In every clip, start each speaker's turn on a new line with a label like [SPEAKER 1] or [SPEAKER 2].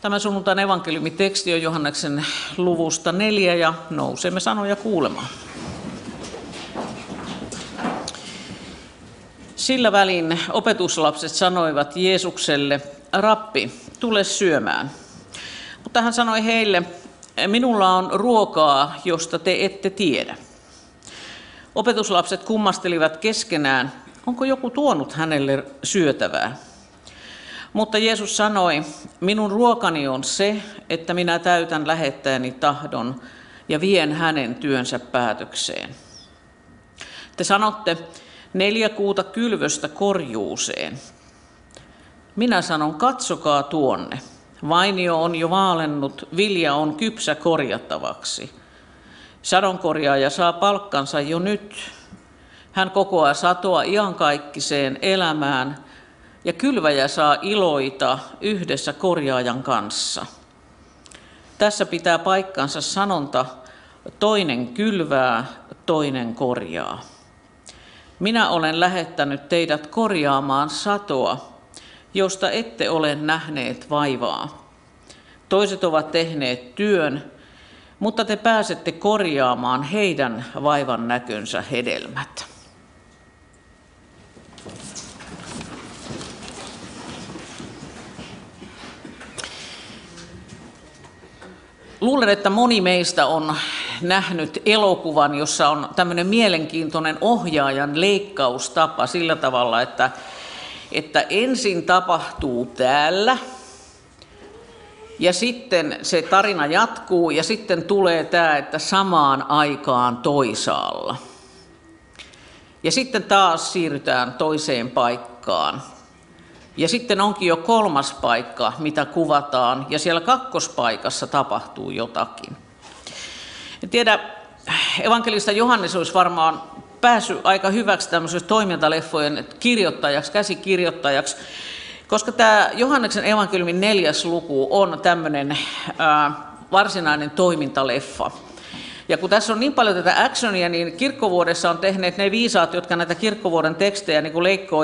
[SPEAKER 1] Tämä sunnuntain evankeliumiteksti on Johanneksen luvusta neljä ja nousemme sanoja kuulemaan. Sillä välin opetuslapset sanoivat Jeesukselle, Rappi, tule syömään. Mutta hän sanoi heille, minulla on ruokaa, josta te ette tiedä. Opetuslapset kummastelivat keskenään, onko joku tuonut hänelle syötävää. Mutta Jeesus sanoi, minun ruokani on se, että minä täytän lähettäjäni tahdon ja vien hänen työnsä päätökseen. Te sanotte, neljä kuuta kylvöstä korjuuseen. Minä sanon, katsokaa tuonne. Vainio on jo vaalennut, vilja on kypsä korjattavaksi. Sadonkorjaaja saa palkkansa jo nyt. Hän kokoaa satoa iankaikkiseen elämään – ja kylväjä saa iloita yhdessä korjaajan kanssa. Tässä pitää paikkansa sanonta, toinen kylvää, toinen korjaa. Minä olen lähettänyt teidät korjaamaan satoa, josta ette ole nähneet vaivaa. Toiset ovat tehneet työn, mutta te pääsette korjaamaan heidän vaivan näkönsä hedelmät. Luulen, että moni meistä on nähnyt elokuvan, jossa on tämmöinen mielenkiintoinen ohjaajan leikkaustapa sillä tavalla, että, että ensin tapahtuu täällä ja sitten se tarina jatkuu ja sitten tulee tämä, että samaan aikaan toisaalla. Ja sitten taas siirrytään toiseen paikkaan. Ja sitten onkin jo kolmas paikka, mitä kuvataan, ja siellä kakkospaikassa tapahtuu jotakin. En tiedä, evankelista Johannes olisi varmaan päässyt aika hyväksi tämmöisestä toimintaleffojen kirjoittajaksi, käsikirjoittajaksi, koska tämä Johanneksen evankeliumin neljäs luku on tämmöinen ää, varsinainen toimintaleffa. Ja kun tässä on niin paljon tätä actionia, niin kirkkovuodessa on tehneet ne viisaat, jotka näitä kirkkovuoden tekstejä niin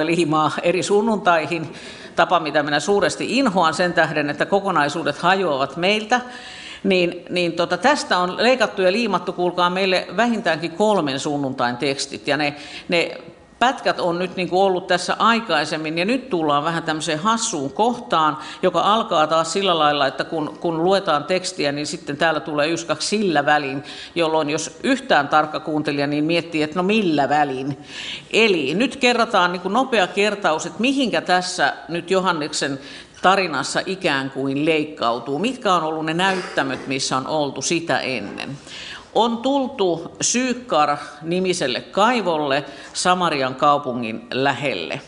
[SPEAKER 1] ja liimaa eri sunnuntaihin. Tapa, mitä minä suuresti inhoan sen tähden, että kokonaisuudet hajoavat meiltä. Niin, niin tota, tästä on leikattu ja liimattu, kuulkaa meille vähintäänkin kolmen sunnuntain tekstit. Ja ne, ne pätkät on nyt niin kuin ollut tässä aikaisemmin, ja nyt tullaan vähän tämmöiseen hassuun kohtaan, joka alkaa taas sillä lailla, että kun, kun luetaan tekstiä, niin sitten täällä tulee yksi kaksi sillä välin, jolloin jos yhtään tarkka kuuntelija, niin miettii, että no millä välin. Eli nyt kerrataan niin kuin nopea kertaus, että mihinkä tässä nyt Johanneksen tarinassa ikään kuin leikkautuu, mitkä on ollut ne näyttämöt, missä on oltu sitä ennen on tultu Syykkar-nimiselle kaivolle Samarian kaupungin lähelle.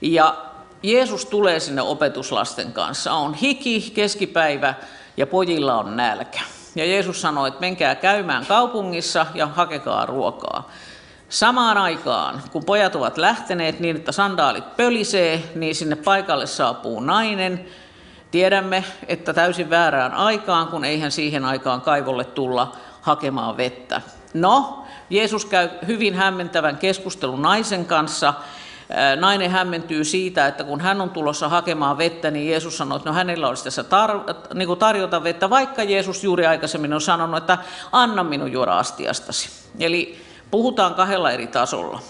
[SPEAKER 1] Ja Jeesus tulee sinne opetuslasten kanssa. On hiki, keskipäivä ja pojilla on nälkä. Ja Jeesus sanoi, että menkää käymään kaupungissa ja hakekaa ruokaa. Samaan aikaan, kun pojat ovat lähteneet niin, että sandaalit pölisee, niin sinne paikalle saapuu nainen. Tiedämme, että täysin väärään aikaan, kun eihän siihen aikaan kaivolle tulla hakemaan vettä. No, Jeesus käy hyvin hämmentävän keskustelun naisen kanssa. Nainen hämmentyy siitä, että kun hän on tulossa hakemaan vettä, niin Jeesus sanoo, että no hänellä olisi tässä tar- niin tarjota vettä, vaikka Jeesus juuri aikaisemmin on sanonut, että anna minun juoda astiastasi. Eli puhutaan kahdella eri tasolla.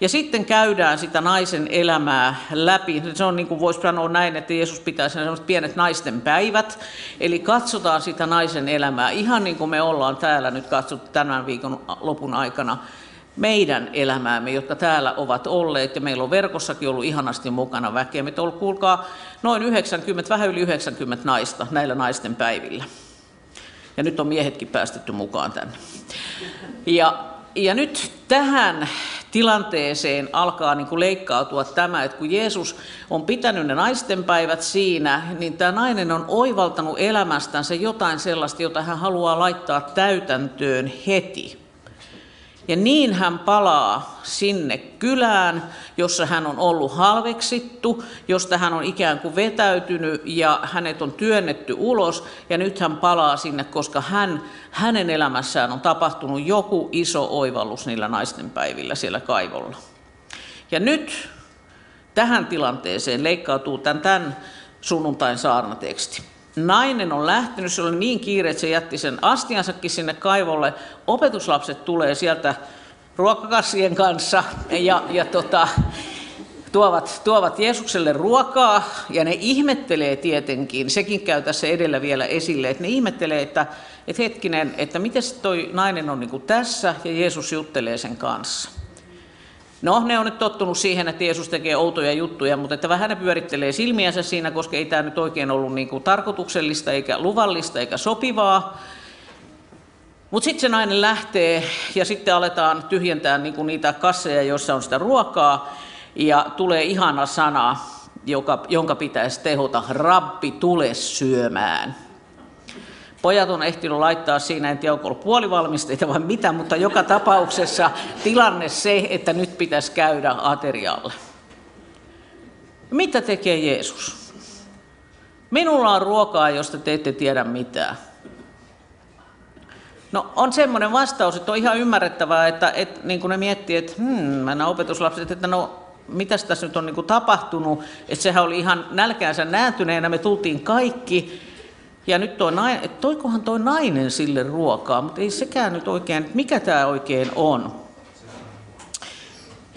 [SPEAKER 1] Ja sitten käydään sitä naisen elämää läpi. Se on niin kuin voisi sanoa näin, että Jeesus pitää sen pienet naisten päivät. Eli katsotaan sitä naisen elämää ihan niin kuin me ollaan täällä nyt katsottu tämän viikon lopun aikana meidän elämäämme, jotka täällä ovat olleet, ja meillä on verkossakin ollut ihanasti mukana väkeä. On ollut, kuulkaa, noin 90, vähän yli 90 naista näillä naisten päivillä. Ja nyt on miehetkin päästetty mukaan tänne. Ja, ja nyt tähän tilanteeseen alkaa niin kuin leikkautua tämä, että kun Jeesus on pitänyt ne naisten päivät siinä, niin tämä nainen on oivaltanut elämästänsä jotain sellaista, jota hän haluaa laittaa täytäntöön heti. Ja niin hän palaa sinne kylään, jossa hän on ollut halveksittu, josta hän on ikään kuin vetäytynyt ja hänet on työnnetty ulos. Ja nyt hän palaa sinne, koska hän, hänen elämässään on tapahtunut joku iso oivallus niillä naisten päivillä siellä kaivolla. Ja nyt tähän tilanteeseen leikkautuu tämän, tämän sunnuntain saarnateksti. Nainen on lähtenyt, se oli niin kiire, että se jätti sen astiansakin sinne kaivolle. Opetuslapset tulee sieltä ruokakassien kanssa ja, ja tota, tuovat, tuovat Jeesukselle ruokaa ja ne ihmettelee tietenkin, sekin käy tässä edellä vielä esille, että ne ihmettelee, että, että hetkinen, että miten toi nainen on niin tässä ja Jeesus juttelee sen kanssa. No, ne on nyt tottunut siihen, että Jeesus tekee outoja juttuja, mutta että vähän ne pyörittelee silmiänsä siinä, koska ei tämä nyt oikein ollut niin kuin tarkoituksellista, eikä luvallista, eikä sopivaa. Mutta sitten se nainen lähtee ja sitten aletaan tyhjentää niinku niitä kasseja, joissa on sitä ruokaa. Ja tulee ihana sana, joka, jonka pitäisi tehota, rabbi, tule syömään. Pojat on ehtinyt laittaa siinä, en tiedä onko ollut puolivalmisteita vai mitä, mutta joka tapauksessa tilanne se, että nyt pitäisi käydä aterialle. Mitä tekee Jeesus? Minulla on ruokaa, josta te ette tiedä mitään. No on semmoinen vastaus, että on ihan ymmärrettävää, että, että niin kuin ne miettii, että hmm, nämä opetuslapset, että no mitä tässä nyt on niin kuin tapahtunut, että sehän oli ihan nälkäänsä nääntyneenä, me tultiin kaikki, ja nyt toi nainen, toikohan toi nainen sille ruokaa, mutta ei sekään nyt oikein, että mikä tämä oikein on.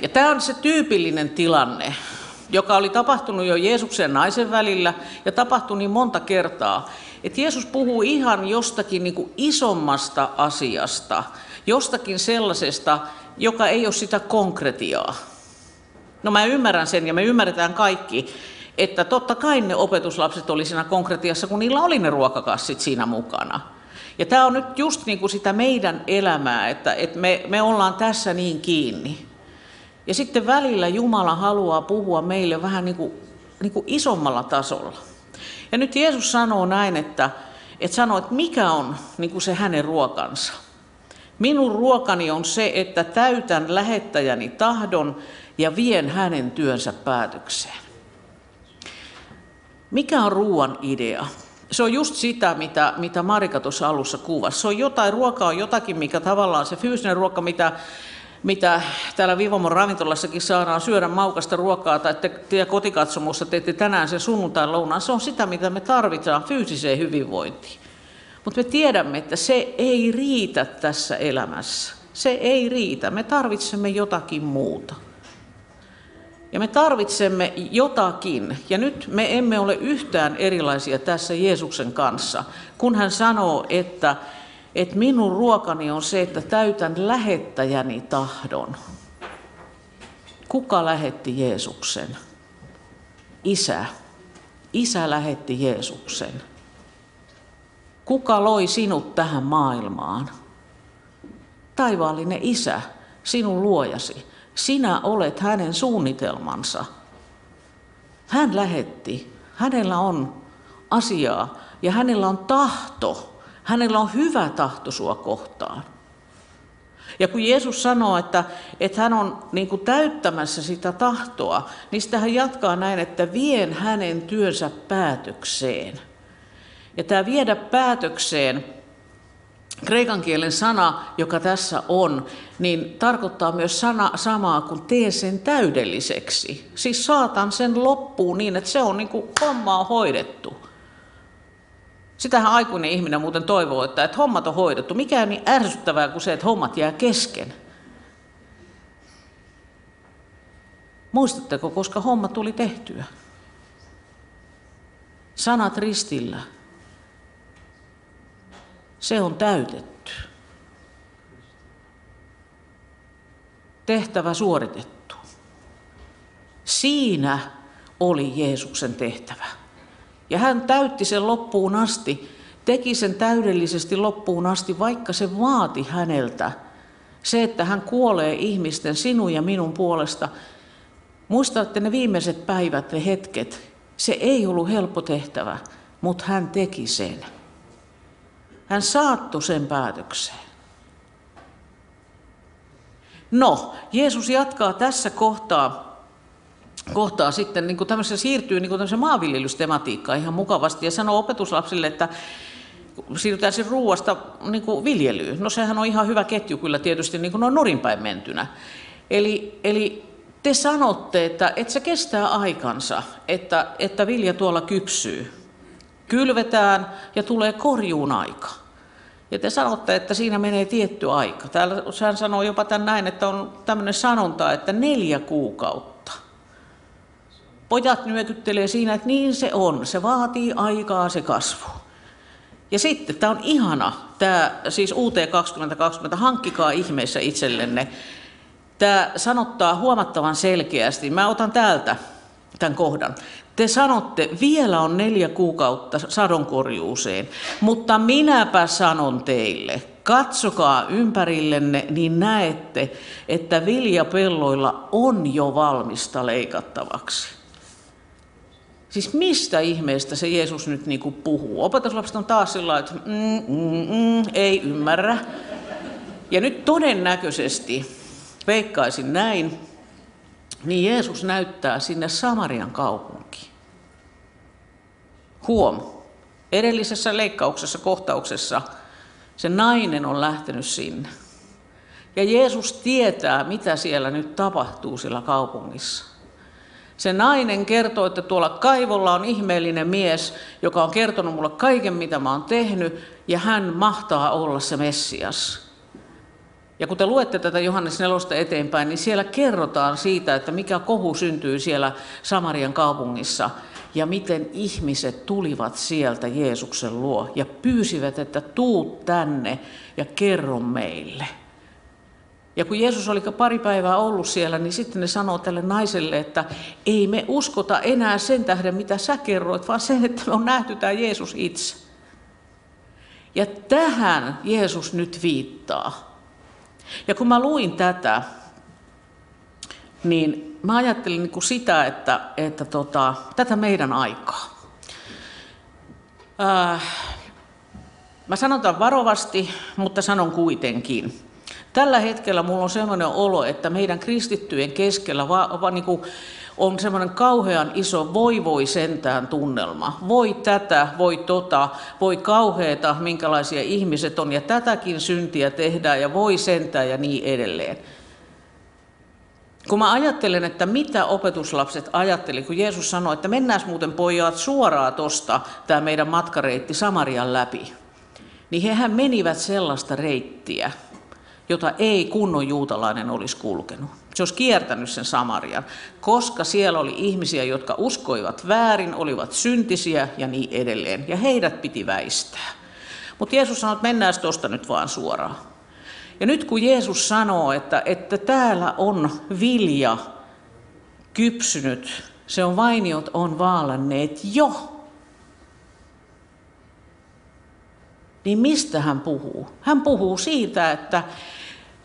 [SPEAKER 1] Ja tämä on se tyypillinen tilanne, joka oli tapahtunut jo Jeesuksen ja naisen välillä ja tapahtui niin monta kertaa, että Jeesus puhuu ihan jostakin niin kuin isommasta asiasta, jostakin sellaisesta, joka ei ole sitä konkretiaa. No mä ymmärrän sen ja me ymmärretään kaikki, että totta kai ne opetuslapset oli siinä konkretiassa, kun niillä oli ne ruokakassit siinä mukana. Ja tämä on nyt just niin kuin sitä meidän elämää, että, että me, me ollaan tässä niin kiinni. Ja sitten välillä Jumala haluaa puhua meille vähän niin kuin, niin kuin isommalla tasolla. Ja nyt Jeesus sanoo näin, että, että sanoo, että mikä on niin kuin se hänen ruokansa. Minun ruokani on se, että täytän lähettäjäni tahdon ja vien hänen työnsä päätökseen. Mikä on ruoan idea? Se on just sitä, mitä, mitä Marika tuossa alussa kuvasi. Se on jotain, ruoka on jotakin, mikä tavallaan se fyysinen ruoka, mitä, mitä täällä Vivomon ravintolassakin saadaan syödä maukasta ruokaa, tai te, te kotikatsomussa teette tänään sen sunnuntain lounaan, se on sitä, mitä me tarvitaan fyysiseen hyvinvointiin. Mutta me tiedämme, että se ei riitä tässä elämässä. Se ei riitä. Me tarvitsemme jotakin muuta. Ja me tarvitsemme jotakin, ja nyt me emme ole yhtään erilaisia tässä Jeesuksen kanssa, kun hän sanoo, että, että minun ruokani on se, että täytän lähettäjäni tahdon. Kuka lähetti Jeesuksen? Isä. Isä lähetti Jeesuksen. Kuka loi sinut tähän maailmaan? Taivaallinen Isä, sinun luojasi. Sinä olet hänen suunnitelmansa. Hän lähetti. Hänellä on asiaa ja hänellä on tahto. Hänellä on hyvä tahto sua kohtaan. Ja kun Jeesus sanoo, että, että hän on niin kuin täyttämässä sitä tahtoa, niin sitä hän jatkaa näin, että vien hänen työnsä päätökseen. Ja tämä viedä päätökseen kreikan kielen sana, joka tässä on, niin tarkoittaa myös sana, samaa kuin tee sen täydelliseksi. Siis saatan sen loppuun niin, että se on niin kuin homma on hoidettu. Sitähän aikuinen ihminen muuten toivoo, että, että hommat on hoidettu. Mikä on niin ärsyttävää kuin se, että hommat jää kesken. Muistatteko, koska homma tuli tehtyä? Sanat ristillä se on täytetty. Tehtävä suoritettu. Siinä oli Jeesuksen tehtävä. Ja hän täytti sen loppuun asti, teki sen täydellisesti loppuun asti, vaikka se vaati häneltä se, että hän kuolee ihmisten sinun ja minun puolesta. Muistatte ne viimeiset päivät ja hetket. Se ei ollut helppo tehtävä, mutta hän teki sen. Hän saattoi sen päätökseen. No, Jeesus jatkaa tässä kohtaa, kohtaa sitten, niin kuin siirtyy niin kuin maanviljelystematiikkaan ihan mukavasti ja sanoo opetuslapsille, että siirrytään sen ruuasta niin kuin viljelyyn. No sehän on ihan hyvä ketju kyllä tietysti niin kuin noin nurinpäin mentynä. Eli, eli te sanotte, että, että se kestää aikansa, että, että vilja tuolla kypsyy. Kylvetään ja tulee korjuun aika. Ja te sanotte, että siinä menee tietty aika. Täällä hän sanoo jopa tämän näin, että on tämmöinen sanonta, että neljä kuukautta. Pojat nyökyttelee siinä, että niin se on. Se vaatii aikaa se kasvu. Ja sitten, tämä on ihana, tämä siis UT 2020, hankkikaa ihmeessä itsellenne. Tämä sanottaa huomattavan selkeästi, mä otan täältä tämän kohdan. Te sanotte, vielä on neljä kuukautta sadonkorjuuseen, mutta minäpä sanon teille, katsokaa ympärillenne, niin näette, että viljapelloilla on jo valmista leikattavaksi. Siis mistä ihmeestä se Jeesus nyt niin kuin puhuu? Opetuslapset on taas sillä että mm, mm, mm, ei ymmärrä. Ja nyt todennäköisesti, veikkaisin näin, niin Jeesus näyttää sinne Samarian kaupunkiin. Huom. Edellisessä leikkauksessa, kohtauksessa, se nainen on lähtenyt sinne. Ja Jeesus tietää, mitä siellä nyt tapahtuu siellä kaupungissa. Se nainen kertoo, että tuolla kaivolla on ihmeellinen mies, joka on kertonut mulle kaiken, mitä mä oon tehnyt, ja hän mahtaa olla se Messias. Ja kun te luette tätä Johannes 4 eteenpäin, niin siellä kerrotaan siitä, että mikä kohu syntyy siellä Samarian kaupungissa ja miten ihmiset tulivat sieltä Jeesuksen luo ja pyysivät, että tuu tänne ja kerro meille. Ja kun Jeesus oli pari päivää ollut siellä, niin sitten ne sanoo tälle naiselle, että ei me uskota enää sen tähden, mitä sä kerroit, vaan sen, että me on nähty tämä Jeesus itse. Ja tähän Jeesus nyt viittaa. Ja kun mä luin tätä, niin mä ajattelin niin kuin sitä, että, että tota, tätä meidän aikaa. Äh, mä sanon tämän varovasti, mutta sanon kuitenkin. Tällä hetkellä mulla on sellainen olo, että meidän kristittyjen keskellä va, va, niin kuin on semmoinen kauhean iso voi voi sentään tunnelma. Voi tätä, voi tota, voi kauheeta, minkälaisia ihmiset on, ja tätäkin syntiä tehdään, ja voi sentään, ja niin edelleen. Kun mä ajattelen, että mitä opetuslapset ajatteli, kun Jeesus sanoi, että mennään muuten pojat suoraan tuosta tämä meidän matkareitti Samarian läpi, niin hehän menivät sellaista reittiä, jota ei kunnon juutalainen olisi kulkenut. Se olisi kiertänyt sen Samarian, koska siellä oli ihmisiä, jotka uskoivat väärin, olivat syntisiä ja niin edelleen, ja heidät piti väistää. Mutta Jeesus sanoi, että mennään tuosta nyt vaan suoraan. Ja nyt kun Jeesus sanoo, että, että täällä on vilja kypsynyt, se on vainiot on vaalanneet jo, niin mistä hän puhuu? Hän puhuu siitä, että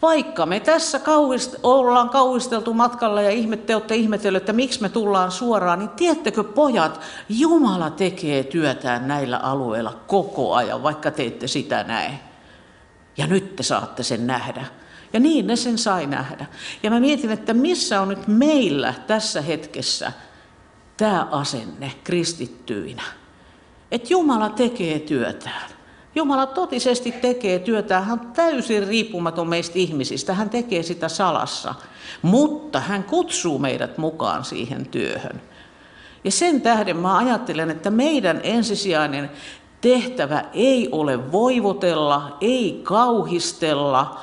[SPEAKER 1] vaikka me tässä kauhist- ollaan kauhisteltu matkalla ja ihmet, te olette ihmetelleet, että miksi me tullaan suoraan, niin tiedättekö pojat, Jumala tekee työtään näillä alueilla koko ajan, vaikka te ette sitä näe. Ja nyt te saatte sen nähdä. Ja niin ne sen sai nähdä. Ja mä mietin, että missä on nyt meillä tässä hetkessä tämä asenne kristittyinä. Että Jumala tekee työtään. Jumala totisesti tekee työtä, hän on täysin riippumaton meistä ihmisistä, hän tekee sitä salassa, mutta hän kutsuu meidät mukaan siihen työhön. Ja sen tähden mä ajattelen, että meidän ensisijainen tehtävä ei ole voivotella, ei kauhistella,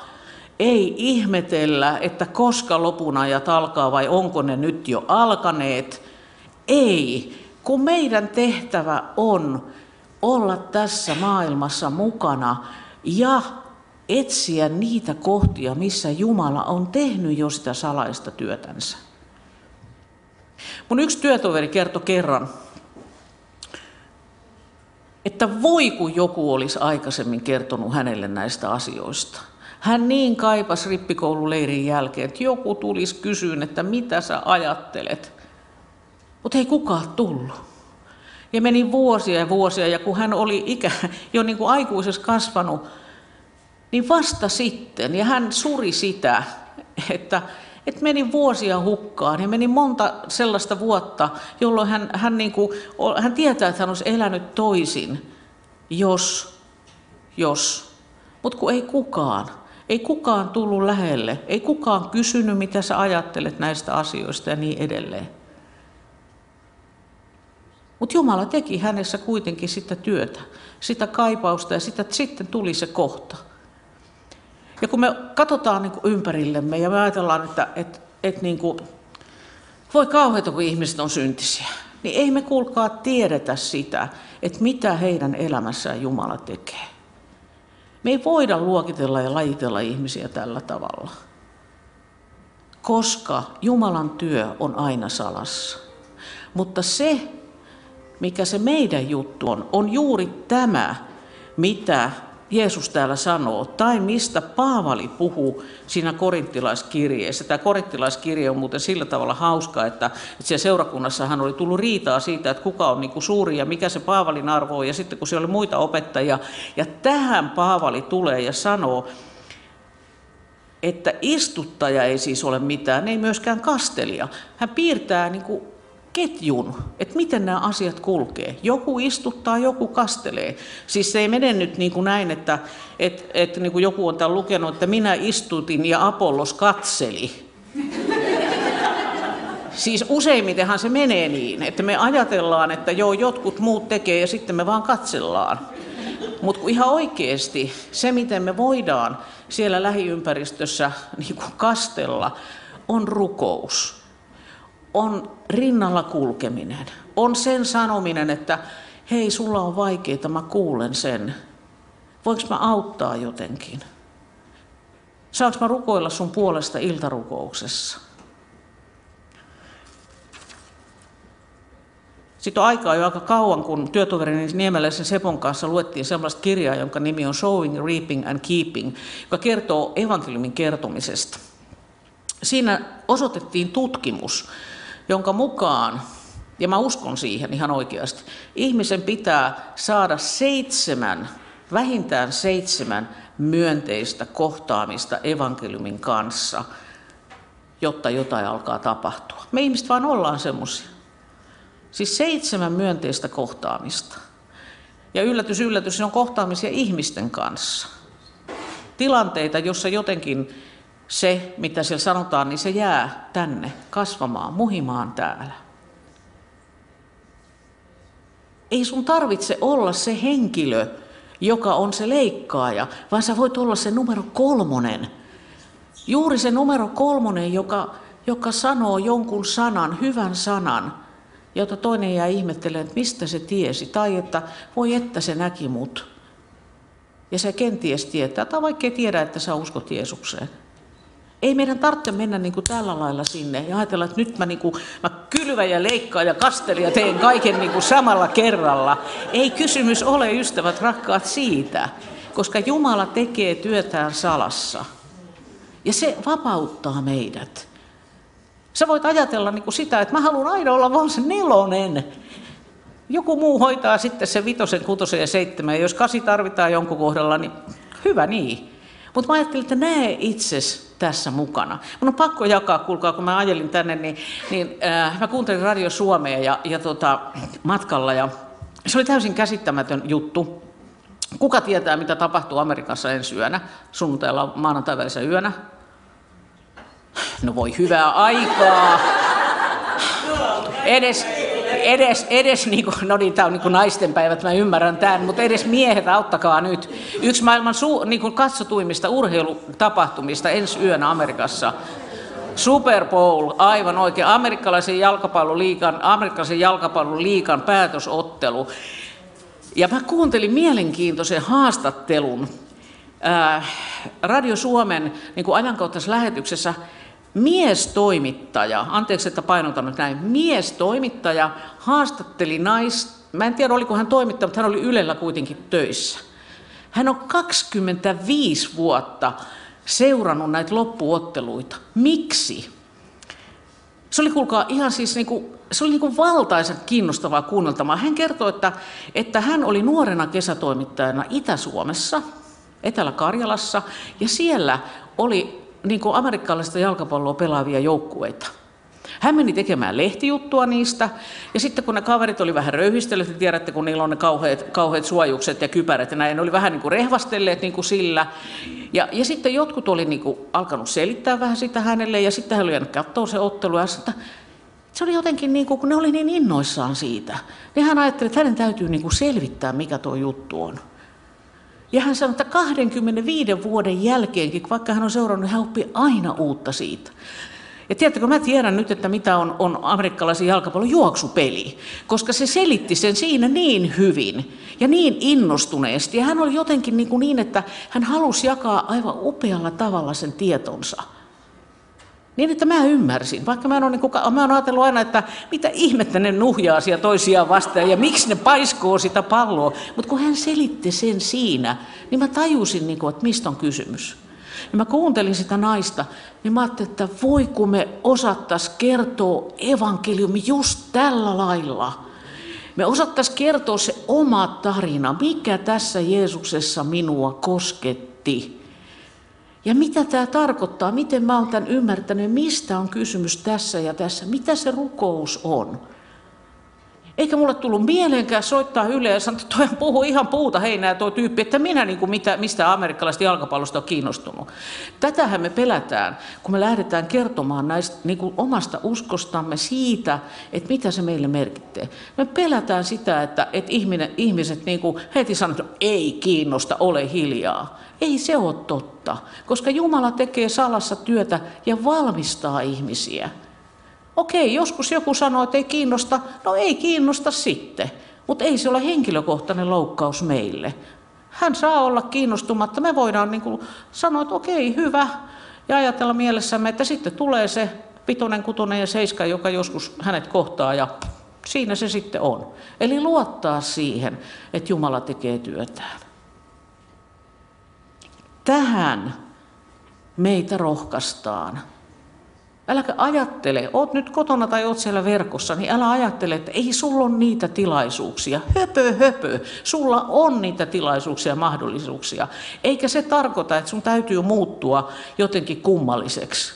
[SPEAKER 1] ei ihmetellä, että koska lopun ajat alkaa vai onko ne nyt jo alkaneet. Ei, kun meidän tehtävä on olla tässä maailmassa mukana ja etsiä niitä kohtia, missä Jumala on tehnyt jo sitä salaista työtänsä. Mun yksi työtoveri kertoi kerran, että voi kun joku olisi aikaisemmin kertonut hänelle näistä asioista. Hän niin kaipas rippikoululeirin jälkeen, että joku tulisi kysyyn, että mitä sä ajattelet. Mutta ei kukaan tullut. Ja meni vuosia ja vuosia, ja kun hän oli ikä, jo niin kuin aikuisessa kasvanut, niin vasta sitten, ja hän suri sitä, että, että meni vuosia hukkaan, ja meni monta sellaista vuotta, jolloin hän, hän, niin kuin, hän tietää, että hän olisi elänyt toisin, jos, jos, mutta kun ei kukaan. Ei kukaan tullut lähelle, ei kukaan kysynyt, mitä sä ajattelet näistä asioista ja niin edelleen. Mutta Jumala teki hänessä kuitenkin sitä työtä, sitä kaipausta ja sitä, sitten tuli se kohta. Ja kun me katsotaan niin kuin ympärillemme ja me ajatellaan, että, että, että niin kuin, voi kauheita, kun ihmiset on syntisiä, niin ei me kuulkaa tiedetä sitä, että mitä heidän elämässään Jumala tekee. Me ei voida luokitella ja lajitella ihmisiä tällä tavalla, koska Jumalan työ on aina salassa. Mutta se, mikä se meidän juttu on, on juuri tämä, mitä Jeesus täällä sanoo, tai mistä Paavali puhuu siinä korinttilaiskirjeessä. Tämä korinttilaiskirje on muuten sillä tavalla hauska, että, että siellä seurakunnassa hän oli tullut riitaa siitä, että kuka on niin kuin suuri ja mikä se Paavalin arvo on, ja sitten kun siellä oli muita opettajia, ja tähän Paavali tulee ja sanoo, että istuttaja ei siis ole mitään, ei myöskään kastelija. Hän piirtää niin kuin ketjun, että miten nämä asiat kulkee. Joku istuttaa, joku kastelee. Siis se ei mene nyt niin kuin näin, että, että, että niin kuin joku on tämän lukenut, että minä istutin ja Apollos katseli. Siis useimmitenhan se menee niin, että me ajatellaan, että joo, jotkut muut tekee ja sitten me vaan katsellaan. Mutta ihan oikeasti se, miten me voidaan siellä lähiympäristössä niin kuin kastella, on rukous on rinnalla kulkeminen. On sen sanominen, että hei, sulla on vaikeaa, mä kuulen sen. Voinko mä auttaa jotenkin? Saanko mä rukoilla sun puolesta iltarukouksessa? Sitten on aikaa jo aika kauan, kun työtoverini Niemeläisen Sepon kanssa luettiin sellaista kirjaa, jonka nimi on Showing, Reaping and Keeping, joka kertoo evankeliumin kertomisesta. Siinä osoitettiin tutkimus, jonka mukaan, ja mä uskon siihen ihan oikeasti, ihmisen pitää saada seitsemän, vähintään seitsemän myönteistä kohtaamista evankeliumin kanssa, jotta jotain alkaa tapahtua. Me ihmiset vaan ollaan semmoisia. Siis seitsemän myönteistä kohtaamista. Ja yllätys, yllätys, se on kohtaamisia ihmisten kanssa. Tilanteita, jossa jotenkin se, mitä siellä sanotaan, niin se jää tänne kasvamaan, muhimaan täällä. Ei sun tarvitse olla se henkilö, joka on se leikkaaja, vaan sä voit olla se numero kolmonen. Juuri se numero kolmonen, joka, joka sanoo jonkun sanan, hyvän sanan, jota toinen jää ihmettelemään, että mistä se tiesi, tai että voi että se näki mut. Ja se kenties tietää, tai vaikka ei tiedä, että sä uskot Jeesukseen. Ei meidän tarvitse mennä niin kuin tällä lailla sinne ja ajatella, että nyt mä, niin kuin, mä kylvän ja leikkaan ja kastelen ja teen kaiken niin kuin samalla kerralla. Ei kysymys ole, ystävät rakkaat, siitä, koska Jumala tekee työtään salassa. Ja se vapauttaa meidät. Sä voit ajatella niin kuin sitä, että mä haluan aina olla vaan se nelonen. Joku muu hoitaa sitten se vitosen, kutosen ja seitsemän. Ja jos kasi tarvitaan jonkun kohdalla, niin hyvä niin. Mutta mä ajattelin, että näe itses tässä mukana. Mun on pakko jakaa, kuulkaa, kun mä ajelin tänne, niin, niin äh, mä kuuntelin Radio Suomea ja, ja tota, matkalla ja se oli täysin käsittämätön juttu. Kuka tietää, mitä tapahtuu Amerikassa ensi yönä, sunnuntailla maanantai yönä? No voi hyvää aikaa. Edes, edes, edes niin kuin, no niin, tämä on niin kuin naisten päivät, mä ymmärrän tämän, mutta edes miehet, auttakaa nyt. Yksi maailman su, niin kuin katsotuimmista urheilutapahtumista ensi yönä Amerikassa. Super Bowl, aivan oikein, amerikkalaisen jalkapalloliikan, amerikkalaisen jalkapalloliikan päätösottelu. Ja mä kuuntelin mielenkiintoisen haastattelun äh, Radio Suomen niin ajankohtaisessa lähetyksessä miestoimittaja, anteeksi että painotan nyt näin, miestoimittaja haastatteli nais, mä en tiedä oliko hän toimittaja, mutta hän oli Ylellä kuitenkin töissä. Hän on 25 vuotta seurannut näitä loppuotteluita. Miksi? Se oli, kuulkaa, ihan siis niin kuin, se oli niin kuin valtaisen kiinnostavaa kuunneltamaan. Hän kertoi, että, että hän oli nuorena kesätoimittajana Itä-Suomessa, Etelä-Karjalassa, ja siellä oli niin kuin amerikkalaista jalkapalloa pelaavia joukkueita. Hän meni tekemään lehtijuttua niistä, ja sitten kun ne kaverit oli vähän röyhistelleet, niin tiedätte, kun niillä on ne kauheat, kauheat suojukset ja kypärät, ja näin, ne oli vähän niin kuin rehvastelleet niin kuin sillä. Ja, ja sitten jotkut oli niin kuin alkanut selittää vähän sitä hänelle, ja sitten hän oli jäänyt katsoa se ottelu, ja sitten, se oli jotenkin niin kuin, kun ne oli niin innoissaan siitä, niin hän ajatteli, että hänen täytyy niin kuin selvittää, mikä tuo juttu on. Ja hän sanoi, että 25 vuoden jälkeenkin, vaikka hän on seurannut, hän oppii aina uutta siitä. Ja tiedättekö, mä tiedän nyt, että mitä on, on amerikkalaisen jalkapallon juoksupeli, koska se selitti sen siinä niin hyvin ja niin innostuneesti. Ja hän oli jotenkin niin, kuin niin että hän halusi jakaa aivan upealla tavalla sen tietonsa. Niin, että mä ymmärsin, vaikka mä oon, niin mä ajatellut aina, että mitä ihmettä ne nuhjaa siellä toisiaan vastaan ja miksi ne paiskoo sitä palloa. Mutta kun hän selitti sen siinä, niin mä tajusin, niin kuin, että mistä on kysymys. Ja mä kuuntelin sitä naista, niin mä ajattelin, että voi kun me osattais kertoa evankeliumi just tällä lailla. Me osattais kertoa se oma tarina, mikä tässä Jeesuksessa minua kosketti. Ja mitä tämä tarkoittaa, miten mä oon tämän ymmärtänyt, mistä on kysymys tässä ja tässä, mitä se rukous on. Eikä mulle tullut mieleenkään soittaa Yle ja sanoa, että puhuu ihan puuta heinää tuo tyyppi, että minä niin kuin mitä, mistä amerikkalaista jalkapallosta on kiinnostunut. Tätähän me pelätään, kun me lähdetään kertomaan näistä niin kuin omasta uskostamme siitä, että mitä se meille merkittää. Me pelätään sitä, että, että ihminen, ihmiset niin kuin heti sanoo, että ei kiinnosta, ole hiljaa. Ei se ole totta, koska Jumala tekee salassa työtä ja valmistaa ihmisiä. Okei, joskus joku sanoo, että ei kiinnosta. No ei kiinnosta sitten, mutta ei se ole henkilökohtainen loukkaus meille. Hän saa olla kiinnostumatta. Me voidaan niin kuin sanoa, että okei, hyvä, ja ajatella mielessämme, että sitten tulee se pitonen, kutonen ja seiska, joka joskus hänet kohtaa, ja siinä se sitten on. Eli luottaa siihen, että Jumala tekee työtään. Tähän meitä rohkaistaan Äläkä ajattele, oot nyt kotona tai oot siellä verkossa, niin älä ajattele, että ei sulla ole niitä tilaisuuksia. Höpö, höpö. Sulla on niitä tilaisuuksia ja mahdollisuuksia. Eikä se tarkoita, että sun täytyy muuttua jotenkin kummalliseksi.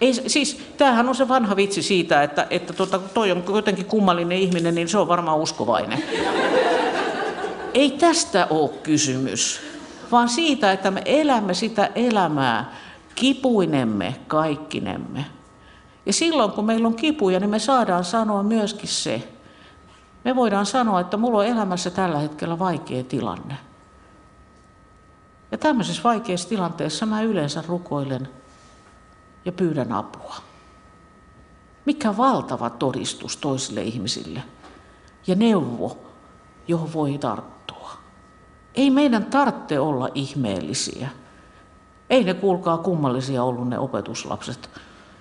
[SPEAKER 1] Ei, siis, tämähän on se vanha vitsi siitä, että, että tuota, toi on jotenkin kummallinen ihminen, niin se on varmaan uskovainen. Ei tästä ole kysymys vaan siitä, että me elämme sitä elämää kipuinemme kaikkinemme. Ja silloin, kun meillä on kipuja, niin me saadaan sanoa myöskin se. Me voidaan sanoa, että mulla on elämässä tällä hetkellä vaikea tilanne. Ja tämmöisessä vaikeassa tilanteessa mä yleensä rukoilen ja pyydän apua. Mikä valtava todistus toisille ihmisille ja neuvo, johon voi tarttua. Ei meidän tarvitse olla ihmeellisiä. Ei ne kuulkaa kummallisia ollut ne opetuslapset.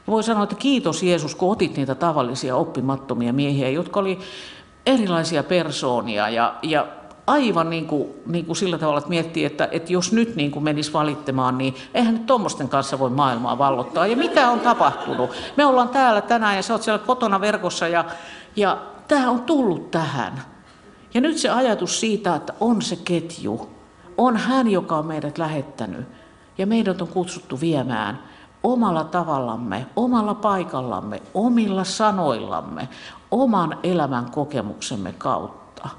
[SPEAKER 1] Voi sanoa, että kiitos Jeesus, kun otit niitä tavallisia oppimattomia miehiä, jotka oli erilaisia persoonia ja, ja aivan niin kuin, niin kuin sillä tavalla, että miettii, että, että jos nyt niin kuin menisi valittamaan, niin eihän nyt tuommoisten kanssa voi maailmaa vallottaa. Ja mitä on tapahtunut? Me ollaan täällä tänään ja sä oot siellä kotona verkossa ja, ja tämä on tullut tähän. Ja nyt se ajatus siitä, että on se ketju, on hän, joka on meidät lähettänyt ja meidät on kutsuttu viemään omalla tavallamme, omalla paikallamme, omilla sanoillamme, oman elämän kokemuksemme kautta.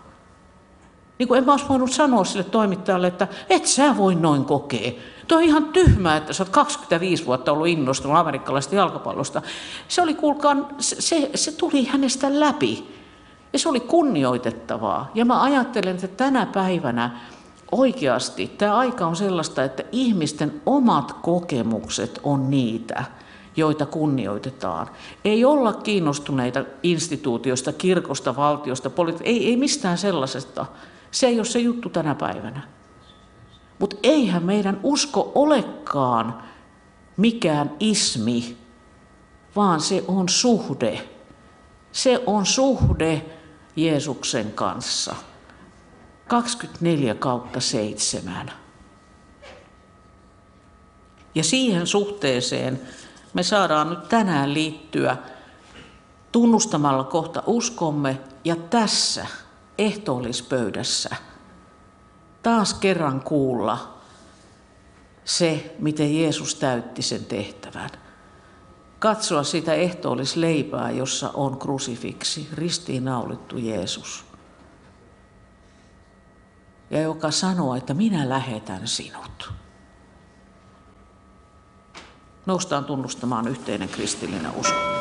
[SPEAKER 1] Niin kuin en mä olisi voinut sanoa sille toimittajalle, että et sä voi noin kokea. Tuo on ihan tyhmää, että sä oot 25 vuotta ollut innostunut amerikkalaisesta jalkapallosta. Se oli, kuulkaa, se, se tuli hänestä läpi. Ja se oli kunnioitettavaa. Ja mä ajattelen, että tänä päivänä oikeasti tämä aika on sellaista, että ihmisten omat kokemukset on niitä, joita kunnioitetaan. Ei olla kiinnostuneita instituutioista, kirkosta, valtiosta, politi- ei, ei mistään sellaisesta. Se ei ole se juttu tänä päivänä. Mutta eihän meidän usko olekaan mikään ismi, vaan se on suhde. Se on suhde Jeesuksen kanssa. 24 kautta 7. Ja siihen suhteeseen me saadaan nyt tänään liittyä tunnustamalla kohta uskomme ja tässä ehtoollispöydässä taas kerran kuulla se, miten Jeesus täytti sen tehtävän. Katsoa sitä ehtoollisleipää, jossa on krusifiksi, ristiinnaulittu Jeesus. Ja joka sanoo, että minä lähetän sinut. Noustaan tunnustamaan yhteinen kristillinen usko.